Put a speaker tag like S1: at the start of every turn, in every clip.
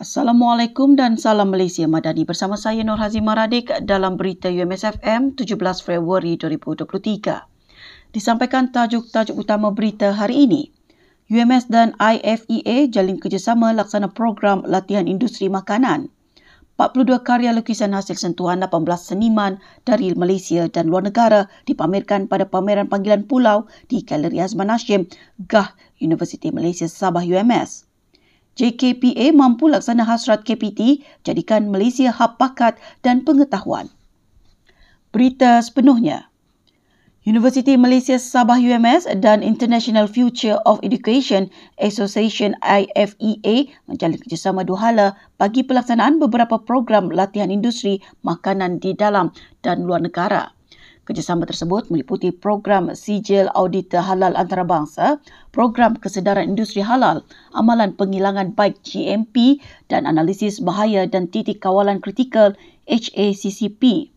S1: Assalamualaikum dan salam Malaysia Madani bersama saya Nur Hazim Maradik dalam berita UMSFM 17 Februari 2023. Disampaikan tajuk-tajuk utama berita hari ini. UMS dan IFEA jalin kerjasama laksana program latihan industri makanan. 42 karya lukisan hasil sentuhan 18 seniman dari Malaysia dan luar negara dipamerkan pada pameran panggilan pulau di Galeri Azman Hashim, GAH Universiti Malaysia Sabah UMS. JKPA mampu laksana hasrat KPT jadikan Malaysia hub bakat dan pengetahuan. Berita sepenuhnya. Universiti Malaysia Sabah UMS dan International Future of Education Association IFEA menjalin kerjasama dua hala bagi pelaksanaan beberapa program latihan industri makanan di dalam dan luar negara. Kerjasama tersebut meliputi program Sijil Auditor Halal Antarabangsa, program kesedaran industri halal, amalan penghilangan baik GMP dan analisis bahaya dan titik kawalan kritikal HACCP.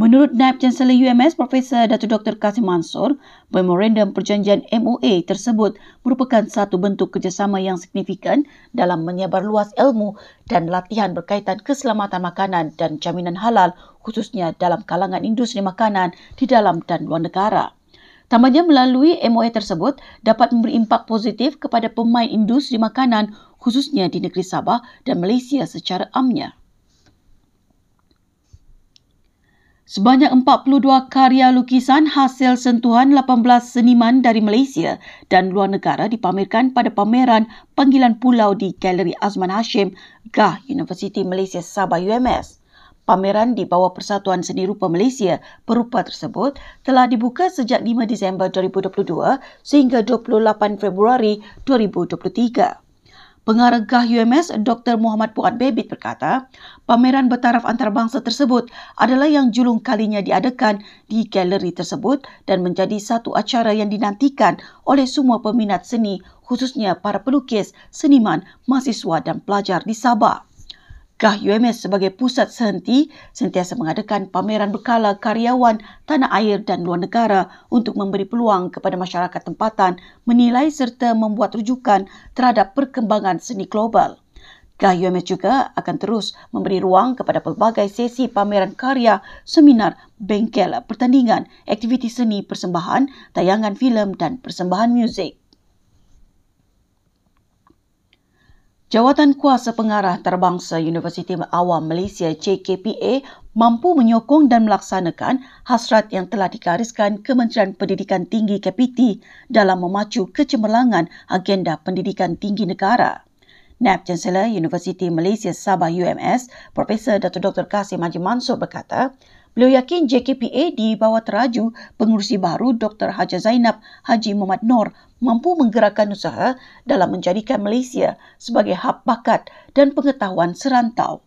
S1: Menurut Naib Chancellor UMS Profesor Dr. Dr. Kasim Mansur, memorandum perjanjian MOA tersebut merupakan satu bentuk kerjasama yang signifikan dalam menyebar luas ilmu dan latihan berkaitan keselamatan makanan dan jaminan halal khususnya dalam kalangan industri makanan di dalam dan luar negara. Tambahnya melalui MOA tersebut dapat memberi impak positif kepada pemain industri makanan khususnya di negeri Sabah dan Malaysia secara amnya. Sebanyak 42 karya lukisan hasil sentuhan 18 seniman dari Malaysia dan luar negara dipamerkan pada pameran Panggilan Pulau di Galeri Azman Hashim, GAH Universiti Malaysia Sabah UMS. Pameran di bawah Persatuan Seni Rupa Malaysia berupa tersebut telah dibuka sejak 5 Disember 2022 sehingga 28 Februari 2023. Pengarah UMS Dr. Muhammad Puat Bebit berkata, pameran bertaraf antarabangsa tersebut adalah yang julung kalinya diadakan di galeri tersebut dan menjadi satu acara yang dinantikan oleh semua peminat seni khususnya para pelukis, seniman, mahasiswa dan pelajar di Sabah. GAH UMS sebagai pusat sehenti sentiasa mengadakan pameran berkala karyawan tanah air dan luar negara untuk memberi peluang kepada masyarakat tempatan menilai serta membuat rujukan terhadap perkembangan seni global. GAH UMS juga akan terus memberi ruang kepada pelbagai sesi pameran karya, seminar, bengkel, pertandingan, aktiviti seni persembahan, tayangan filem dan persembahan muzik. Jawatan Kuasa Pengarah Terbangsa Universiti Awam Malaysia JKPA mampu menyokong dan melaksanakan hasrat yang telah digariskan Kementerian Pendidikan Tinggi KPT dalam memacu kecemerlangan agenda pendidikan tinggi negara. NAB Chancellor Universiti Malaysia Sabah UMS, Profesor Dr. Dr. Kasim Haji Mansur berkata, Beliau yakin JKPA di bawah teraju pengurusi baru Dr. Haja Zainab Haji Muhammad Nur mampu menggerakkan usaha dalam menjadikan Malaysia sebagai hub bakat dan pengetahuan serantau.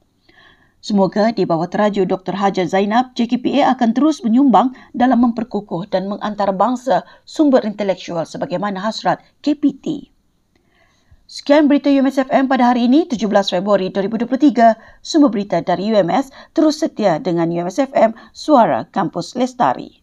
S1: Semoga di bawah teraju Dr. Haja Zainab, JKPA akan terus menyumbang dalam memperkukuh dan mengantarabangsa sumber intelektual sebagaimana hasrat KPT. Sekian berita UMSFM pada hari ini, 17 Februari 2023. Semua berita dari UMS terus setia dengan UMSFM, Suara Kampus Lestari.